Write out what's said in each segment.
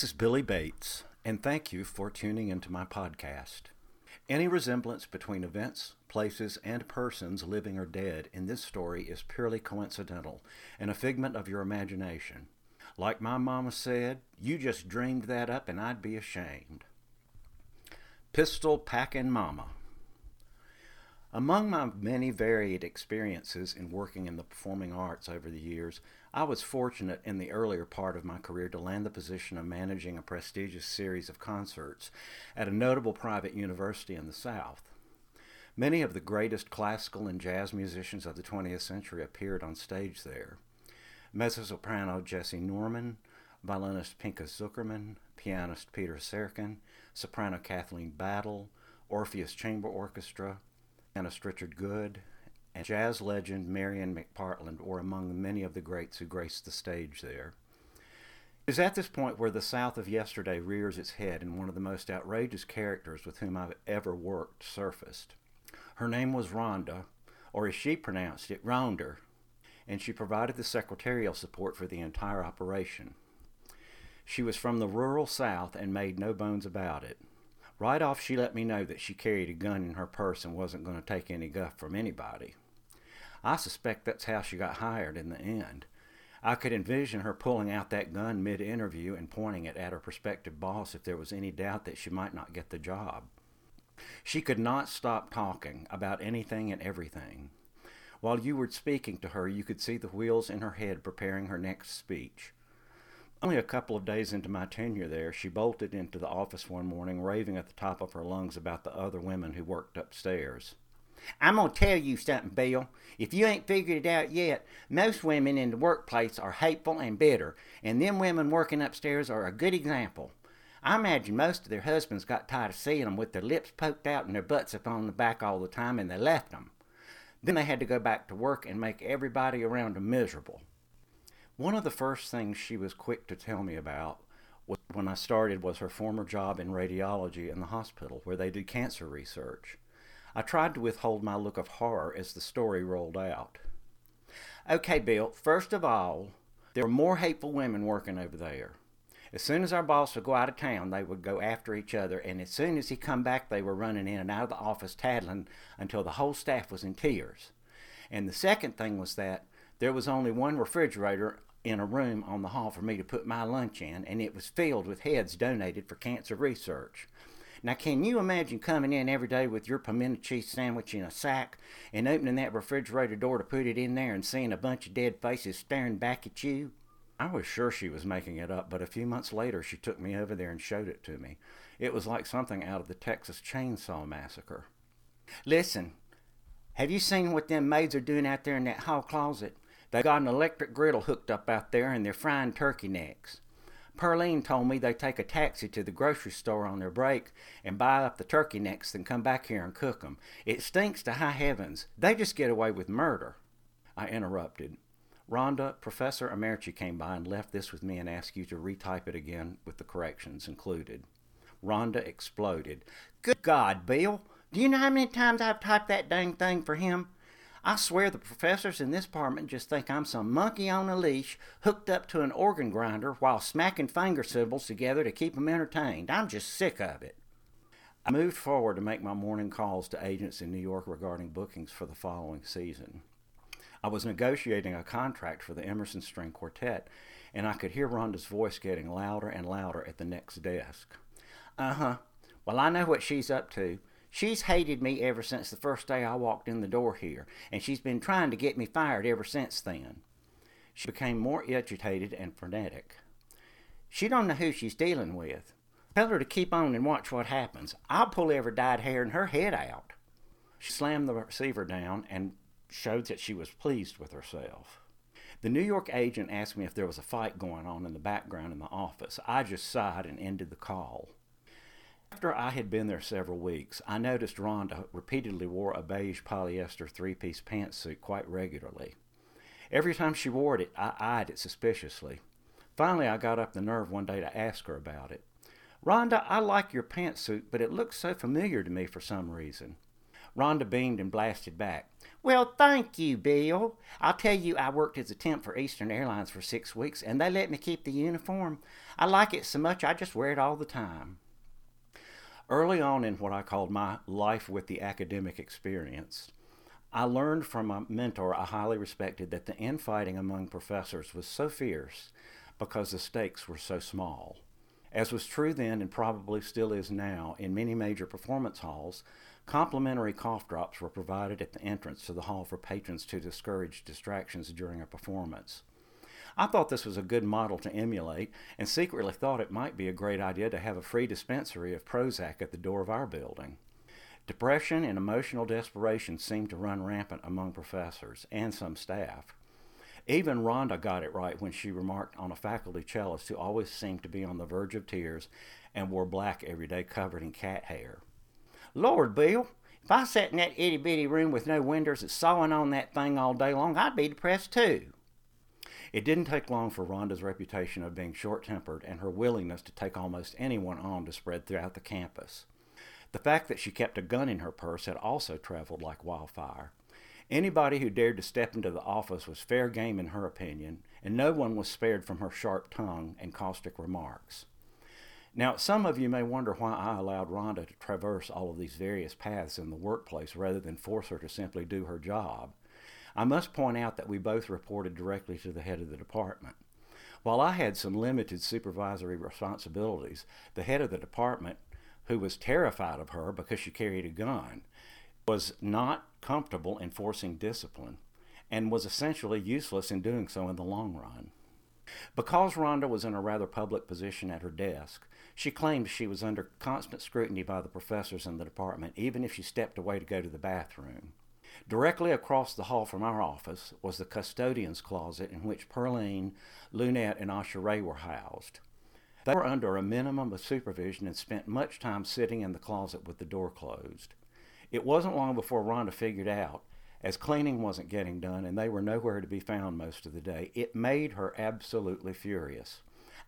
This is Billy Bates, and thank you for tuning into my podcast. Any resemblance between events, places, and persons, living or dead, in this story is purely coincidental and a figment of your imagination. Like my mama said, you just dreamed that up and I'd be ashamed. Pistol Packin' Mama. Among my many varied experiences in working in the performing arts over the years, I was fortunate in the earlier part of my career to land the position of managing a prestigious series of concerts at a notable private university in the South. Many of the greatest classical and jazz musicians of the 20th century appeared on stage there. Mezzo-soprano Jessye Norman, violinist Pinchas Zukerman, pianist Peter Serkin, soprano Kathleen Battle, Orpheus Chamber Orchestra, pianist Richard Goode, and jazz legend Marian McPartland were among many of the greats who graced the stage there. It is at this point where the South of yesterday rears its head and one of the most outrageous characters with whom I've ever worked surfaced. Her name was Rhonda, or as she pronounced it, Ronder, and she provided the secretarial support for the entire operation. She was from the rural South and made no bones about it. Right off, she let me know that she carried a gun in her purse and wasn't going to take any guff from anybody. I suspect that's how she got hired in the end. I could envision her pulling out that gun mid interview and pointing it at her prospective boss if there was any doubt that she might not get the job. She could not stop talking about anything and everything. While you were speaking to her, you could see the wheels in her head preparing her next speech. Only a couple of days into my tenure there, she bolted into the office one morning, raving at the top of her lungs about the other women who worked upstairs. I'm going to tell you something, Bill. If you ain't figured it out yet, most women in the workplace are hateful and bitter, and them women working upstairs are a good example. I imagine most of their husbands got tired of seeing them with their lips poked out and their butts up on the back all the time, and they left them. Then they had to go back to work and make everybody around them miserable. One of the first things she was quick to tell me about was when I started was her former job in radiology in the hospital where they did cancer research. I tried to withhold my look of horror as the story rolled out. Okay, Bill, first of all, there were more hateful women working over there. As soon as our boss would go out of town, they would go after each other, and as soon as he come back, they were running in and out of the office tattling until the whole staff was in tears. And the second thing was that there was only one refrigerator in a room on the hall for me to put my lunch in, and it was filled with heads donated for cancer research. Now, can you imagine coming in every day with your pimento cheese sandwich in a sack and opening that refrigerator door to put it in there and seeing a bunch of dead faces staring back at you? I was sure she was making it up, but a few months later she took me over there and showed it to me. It was like something out of the Texas Chainsaw Massacre. Listen, have you seen what them maids are doing out there in that hall closet? They got an electric griddle hooked up out there and they're frying turkey necks. Pearline told me they take a taxi to the grocery store on their break and buy up the turkey necks and come back here and cook 'em. It stinks to high heavens. They just get away with murder. I interrupted. Rhonda, Professor Americi came by and left this with me and asked you to retype it again with the corrections included. Rhonda exploded. Good God, Bill! Do you know how many times I've typed that dang thing for him? I swear the professors in this department just think I'm some monkey on a leash hooked up to an organ grinder while smacking finger cymbals together to keep keep 'em entertained. I'm just sick of it. I moved forward to make my morning calls to agents in New York regarding bookings for the following season. I was negotiating a contract for the Emerson String Quartet, and I could hear Rhonda's voice getting louder and louder at the next desk. Uh huh. Well, I know what she's up to. She's hated me ever since the first day I walked in the door here, and she's been trying to get me fired ever since then. She became more agitated and frenetic. She don't know who she's dealing with. Tell her to keep on and watch what happens. I'll pull every dyed hair in her head out. She slammed the receiver down and showed that she was pleased with herself. The New York agent asked me if there was a fight going on in the background in the office. I just sighed and ended the call. After I had been there several weeks, I noticed Rhonda repeatedly wore a beige polyester three piece pantsuit quite regularly. Every time she wore it, I eyed it suspiciously. Finally, I got up the nerve one day to ask her about it. Rhonda, I like your pantsuit, but it looks so familiar to me for some reason. Rhonda beamed and blasted back. Well, thank you, Bill. I'll tell you, I worked as a temp for Eastern Airlines for six weeks, and they let me keep the uniform. I like it so much, I just wear it all the time. Early on in what I called my life with the academic experience, I learned from a mentor I highly respected that the infighting among professors was so fierce because the stakes were so small. As was true then and probably still is now in many major performance halls, complimentary cough drops were provided at the entrance to the hall for patrons to discourage distractions during a performance. I thought this was a good model to emulate and secretly thought it might be a great idea to have a free dispensary of Prozac at the door of our building. Depression and emotional desperation seemed to run rampant among professors and some staff. Even Rhonda got it right when she remarked on a faculty cellist who always seemed to be on the verge of tears and wore black every day covered in cat hair. Lord, Bill, if I sat in that itty bitty room with no windows and sawing on that thing all day long, I'd be depressed too. It didn't take long for Rhonda's reputation of being short tempered and her willingness to take almost anyone on to spread throughout the campus. The fact that she kept a gun in her purse had also traveled like wildfire. Anybody who dared to step into the office was fair game in her opinion, and no one was spared from her sharp tongue and caustic remarks. Now, some of you may wonder why I allowed Rhonda to traverse all of these various paths in the workplace rather than force her to simply do her job. I must point out that we both reported directly to the head of the department. While I had some limited supervisory responsibilities, the head of the department who was terrified of her because she carried a gun, was not comfortable enforcing discipline and was essentially useless in doing so in the long run. Because Rhonda was in a rather public position at her desk, she claimed she was under constant scrutiny by the professors in the department, even if she stepped away to go to the bathroom. Directly across the hall from our office was the custodian's closet in which Pearline, Lunette, and Asha were housed. They were under a minimum of supervision and spent much time sitting in the closet with the door closed. It wasn't long before Rhonda figured out, as cleaning wasn't getting done and they were nowhere to be found most of the day, it made her absolutely furious.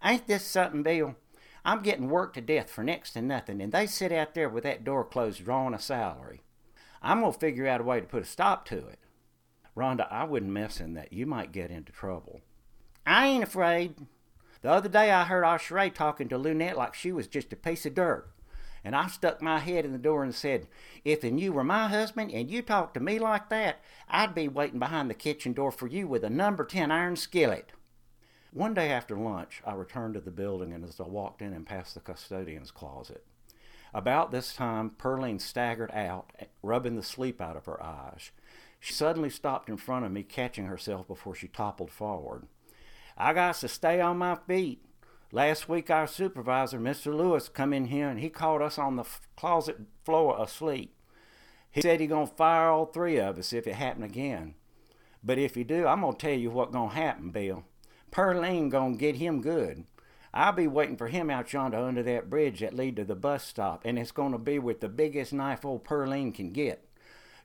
Ain't this something, Bill? I'm getting worked to death for next to nothing, and they sit out there with that door closed drawing a salary. I'm going to figure out a way to put a stop to it. Rhonda, I wouldn't mess in that. You might get into trouble. I ain't afraid. The other day I heard Oshere talking to Lunette like she was just a piece of dirt. And I stuck my head in the door and said, If and you were my husband and you talked to me like that, I'd be waiting behind the kitchen door for you with a number 10 iron skillet. One day after lunch, I returned to the building and as I walked in and passed the custodian's closet. About this time, Pearline staggered out, rubbing the sleep out of her eyes. She suddenly stopped in front of me, catching herself before she toppled forward. I got to stay on my feet. Last week, our supervisor, Mr. Lewis, come in here and he caught us on the f- closet floor asleep. He said he gonna fire all three of us if it happened again. But if he do, I'm gonna tell you what gonna happen, Bill. Pearline gonna get him good. I'll be waiting for him out yonder under that bridge that lead to the bus stop, and it's gonna be with the biggest knife old Pearline can get.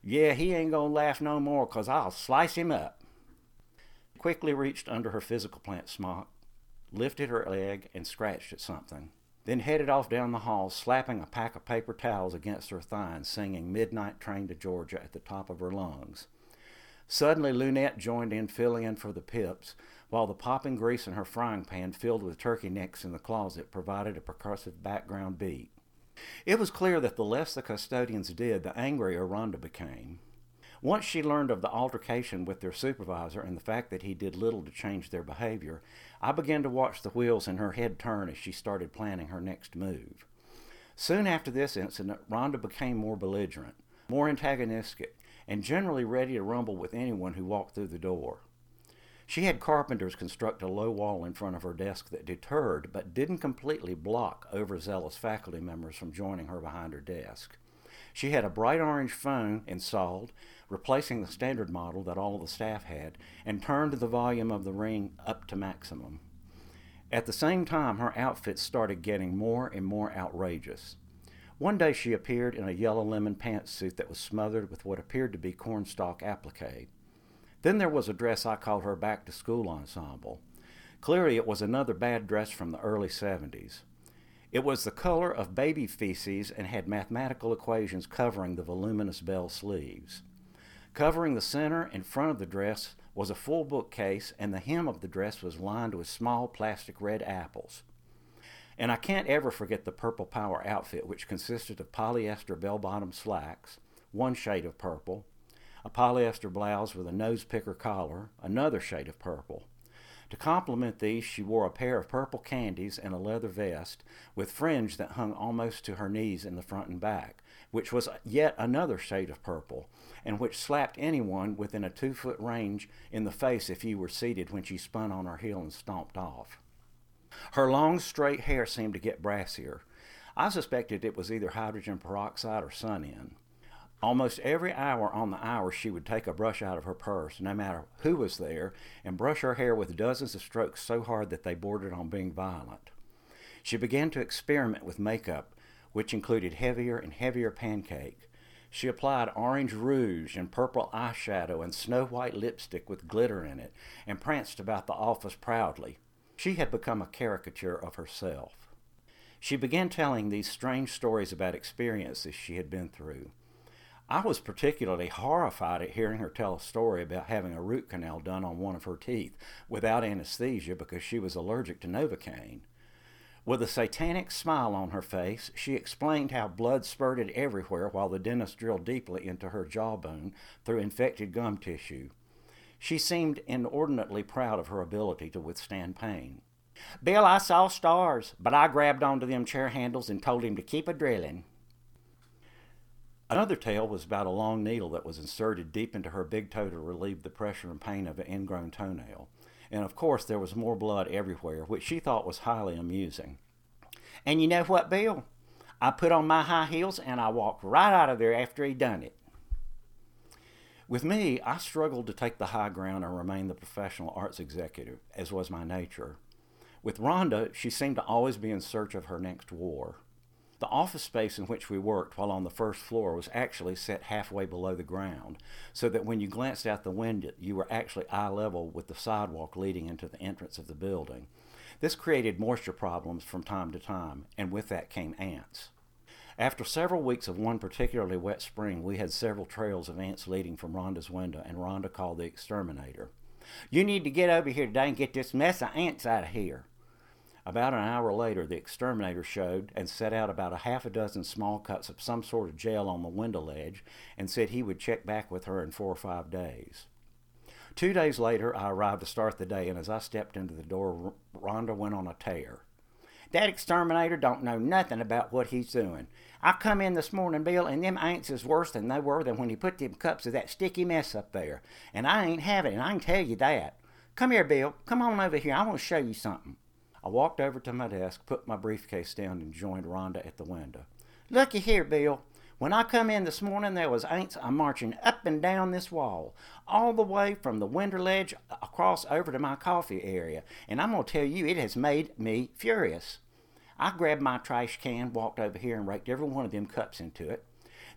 Yeah, he ain't gonna laugh no more, cause I'll slice him up quickly reached under her physical plant smock, lifted her leg, and scratched at something, then headed off down the hall, slapping a pack of paper towels against her thigh and singing Midnight Train to Georgia at the top of her lungs. Suddenly, Lunette joined in, filling in for the pips, while the popping grease in her frying pan, filled with turkey necks in the closet, provided a percussive background beat. It was clear that the less the custodians did, the angrier Rhonda became. Once she learned of the altercation with their supervisor and the fact that he did little to change their behavior, I began to watch the wheels in her head turn as she started planning her next move. Soon after this incident, Rhonda became more belligerent, more antagonistic, and generally ready to rumble with anyone who walked through the door. She had carpenters construct a low wall in front of her desk that deterred but didn't completely block overzealous faculty members from joining her behind her desk. She had a bright orange phone installed replacing the standard model that all of the staff had, and turned the volume of the ring up to maximum. At the same time, her outfits started getting more and more outrageous. One day she appeared in a yellow lemon pantsuit that was smothered with what appeared to be cornstalk applique. Then there was a dress I called her back to school ensemble. Clearly, it was another bad dress from the early 70s. It was the color of baby feces and had mathematical equations covering the voluminous bell sleeves. Covering the center and front of the dress was a full bookcase, and the hem of the dress was lined with small plastic red apples. And I can't ever forget the purple power outfit, which consisted of polyester bell bottom slacks, one shade of purple, a polyester blouse with a nose picker collar, another shade of purple. To complement these, she wore a pair of purple Candie's and a leather vest with fringe that hung almost to her knees in the front and back, which was yet another shade of purple, and which slapped anyone within a two foot range in the face if you were seated when she spun on her heel and stomped off. Her long, straight hair seemed to get brassier. I suspected it was either hydrogen peroxide or Sun-In. Almost every hour on the hour, she would take a brush out of her purse, no matter who was there, and brush her hair with dozens of strokes so hard that they bordered on being violent. She began to experiment with makeup, which included heavier and heavier pancake. She applied orange rouge and purple eyeshadow and snow white lipstick with glitter in it, and pranced about the office proudly. She had become a caricature of herself. She began telling these strange stories about experiences she had been through. I was particularly horrified at hearing her tell a story about having a root canal done on one of her teeth without anesthesia because she was allergic to Novocaine. With a satanic smile on her face, she explained how blood spurted everywhere while the dentist drilled deeply into her jawbone through infected gum tissue. She seemed inordinately proud of her ability to withstand pain. Bill, I saw stars, but I grabbed onto them chair handles and told him to keep a drilling. Another tale was about a long needle that was inserted deep into her big toe to relieve the pressure and pain of an ingrown toenail. And of course, there was more blood everywhere, which she thought was highly amusing. And you know what, Bill? I put on my high heels and I walked right out of there after he done it. With me, I struggled to take the high ground and remain the professional arts executive, as was my nature. With Rhonda, she seemed to always be in search of her next war. The office space in which we worked while on the first floor was actually set halfway below the ground, so that when you glanced out the window, you were actually eye level with the sidewalk leading into the entrance of the building. This created moisture problems from time to time, and with that came ants. After several weeks of one particularly wet spring, we had several trails of ants leading from Rhonda's window, and Rhonda called the exterminator. You need to get over here today and get this mess of ants out of here. About an hour later, the exterminator showed and set out about a half a dozen small cuts of some sort of gel on the window ledge and said he would check back with her in four or five days. Two days later, I arrived to start the day, and as I stepped into the door, Rhonda went on a tear. That exterminator don't know nothing about what he's doing. I come in this morning, Bill, and them ants is worse than they were than when he put them cups of that sticky mess up there. And I ain't having it, I can tell you that. Come here, Bill. Come on over here. I want to show you something. I walked over to my desk, put my briefcase down, and joined Rhonda at the window. Looky here, Bill. When I come in this morning, there was ants a marching up and down this wall, all the way from the window ledge across over to my coffee area, and I'm going to tell you, it has made me furious. I grabbed my trash can, walked over here, and raked every one of them cups into it.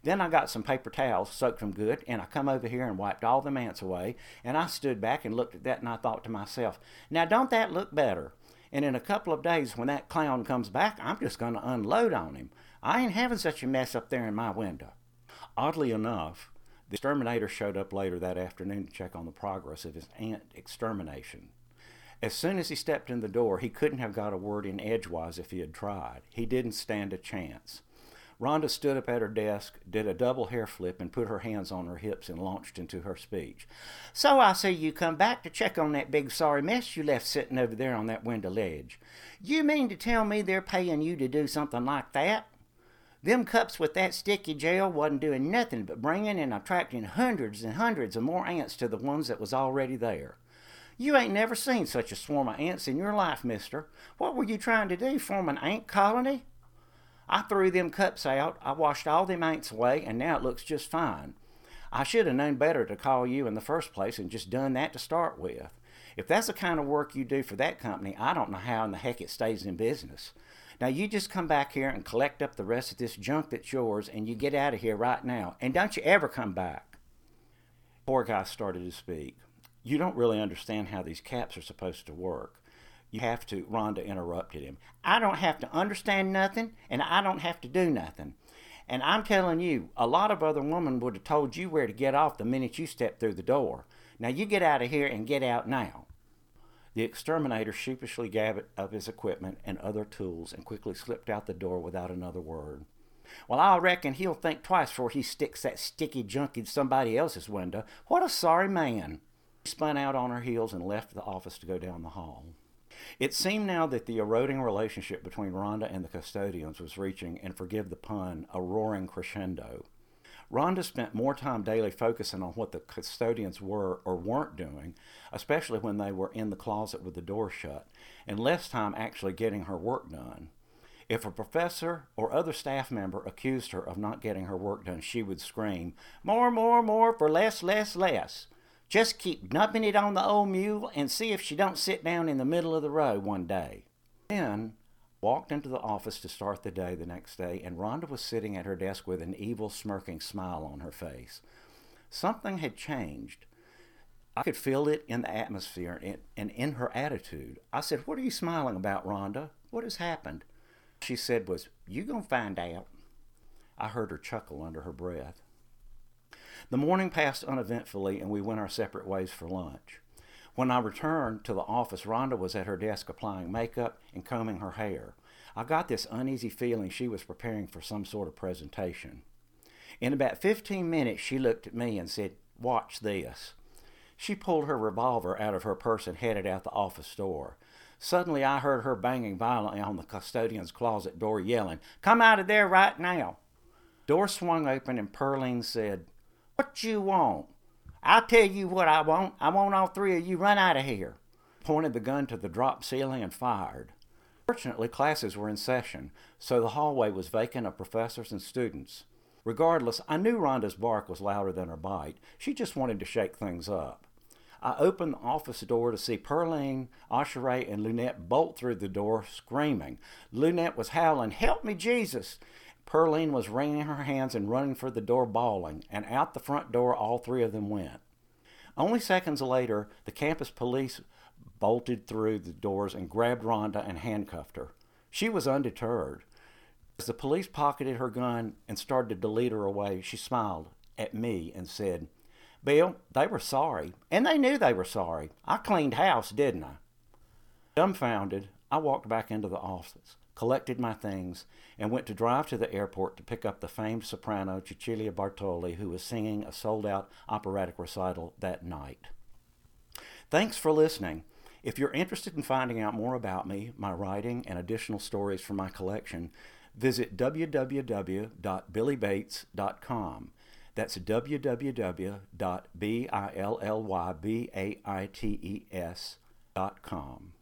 Then I got some paper towels, soaked them good, and I come over here and wiped all them ants away. And I stood back and looked at that, and I thought to myself, now don't that look better? And in a couple of days, when that clown comes back, I'm just going to unload on him. I ain't having such a mess up there in my window. Oddly enough, the exterminator showed up later that afternoon to check on the progress of his ant extermination. As soon as he stepped in the door, he couldn't have got a word in edgewise if he had tried. He didn't stand a chance. Rhonda stood up at her desk, did a double hair flip, and put her hands on her hips and launched into her speech. So I see you come back to check on that big sorry mess you left sitting over there on that window ledge. You mean to tell me they're paying you to do something like that? Them cups with that sticky gel wasn't doing nothing but bringing and attracting hundreds and hundreds of more ants to the ones that was already there. You ain't never seen such a swarm of ants in your life, mister. What were you trying to do, form an ant colony? I threw them cups out, I washed all them ants away, and now it looks just fine. I should have known better to call you in the first place and just done that to start with. If that's the kind of work you do for that company, I don't know how in the heck it stays in business. Now you just come back here and collect up the rest of this junk that's yours and you get out of here right now. And don't you ever come back. Poor guy started to speak. You don't really understand how these caps are supposed to work you have to, Rhonda interrupted him. I don't have to understand nothing, and I don't have to do nothing. And I'm telling you, a lot of other women would have told you where to get off the minute you stepped through the door. Now you get out of here and get out now. The exterminator sheepishly gathered up his equipment and other tools and quickly slipped out the door without another word. Well, I reckon he'll think twice before he sticks that sticky junk in somebody else's window. What a sorry man. She spun out on her heels and left the office to go down the hall. It seemed now that the eroding relationship between Rhonda and the custodians was reaching, and forgive the pun, a roaring crescendo. Rhonda spent more time daily focusing on what the custodians were or weren't doing, especially when they were in the closet with the door shut, and less time actually getting her work done. If a professor or other staff member accused her of not getting her work done, she would scream, More, more, more for less, less, less. Just keep nubbing it on the old mule and see if she don't sit down in the middle of the row one day. Then walked into the office to start the day the next day, and Rhonda was sitting at her desk with an evil, smirking smile on her face. Something had changed. I could feel it in the atmosphere and in her attitude. I said, What are you smiling about, Rhonda? What has happened? She said was, You gonna find out. I heard her chuckle under her breath. The morning passed uneventfully, and we went our separate ways for lunch. When I returned to the office, Rhonda was at her desk applying makeup and combing her hair. I got this uneasy feeling she was preparing for some sort of presentation. In about 15 minutes, she looked at me and said, Watch this. She pulled her revolver out of her purse and headed out the office door. Suddenly, I heard her banging violently on the custodian's closet door, yelling, Come out of there right now. Door swung open, and Pearline said, What you want? I'll tell you what I want. I want all three of you run out of here. Pointed the gun to the drop ceiling and fired. Fortunately, classes were in session, so the hallway was vacant of professors and students. Regardless, I knew Rhonda's bark was louder than her bite. She just wanted to shake things up. I opened the office door to see Pearline, Asheray, and Lunette bolt through the door, screaming. Lunette was howling, Help me, Jesus! Pearline was wringing her hands and running for the door, bawling, and out the front door all three of them went. Only seconds later, the campus police bolted through the doors and grabbed Rhonda and handcuffed her. She was undeterred. As the police pocketed her gun and started to lead her away, she smiled at me and said, Bill, they were sorry, and they knew they were sorry. I cleaned house, didn't I? Dumbfounded, I walked back into the office collected my things, and went to drive to the airport to pick up the famed soprano Cecilia Bartoli, who was singing a sold out operatic recital that night. Thanks for listening. If you're interested in finding out more about me, my writing, and additional stories from my collection, visit www.billybates.com. That's www.billybates.com.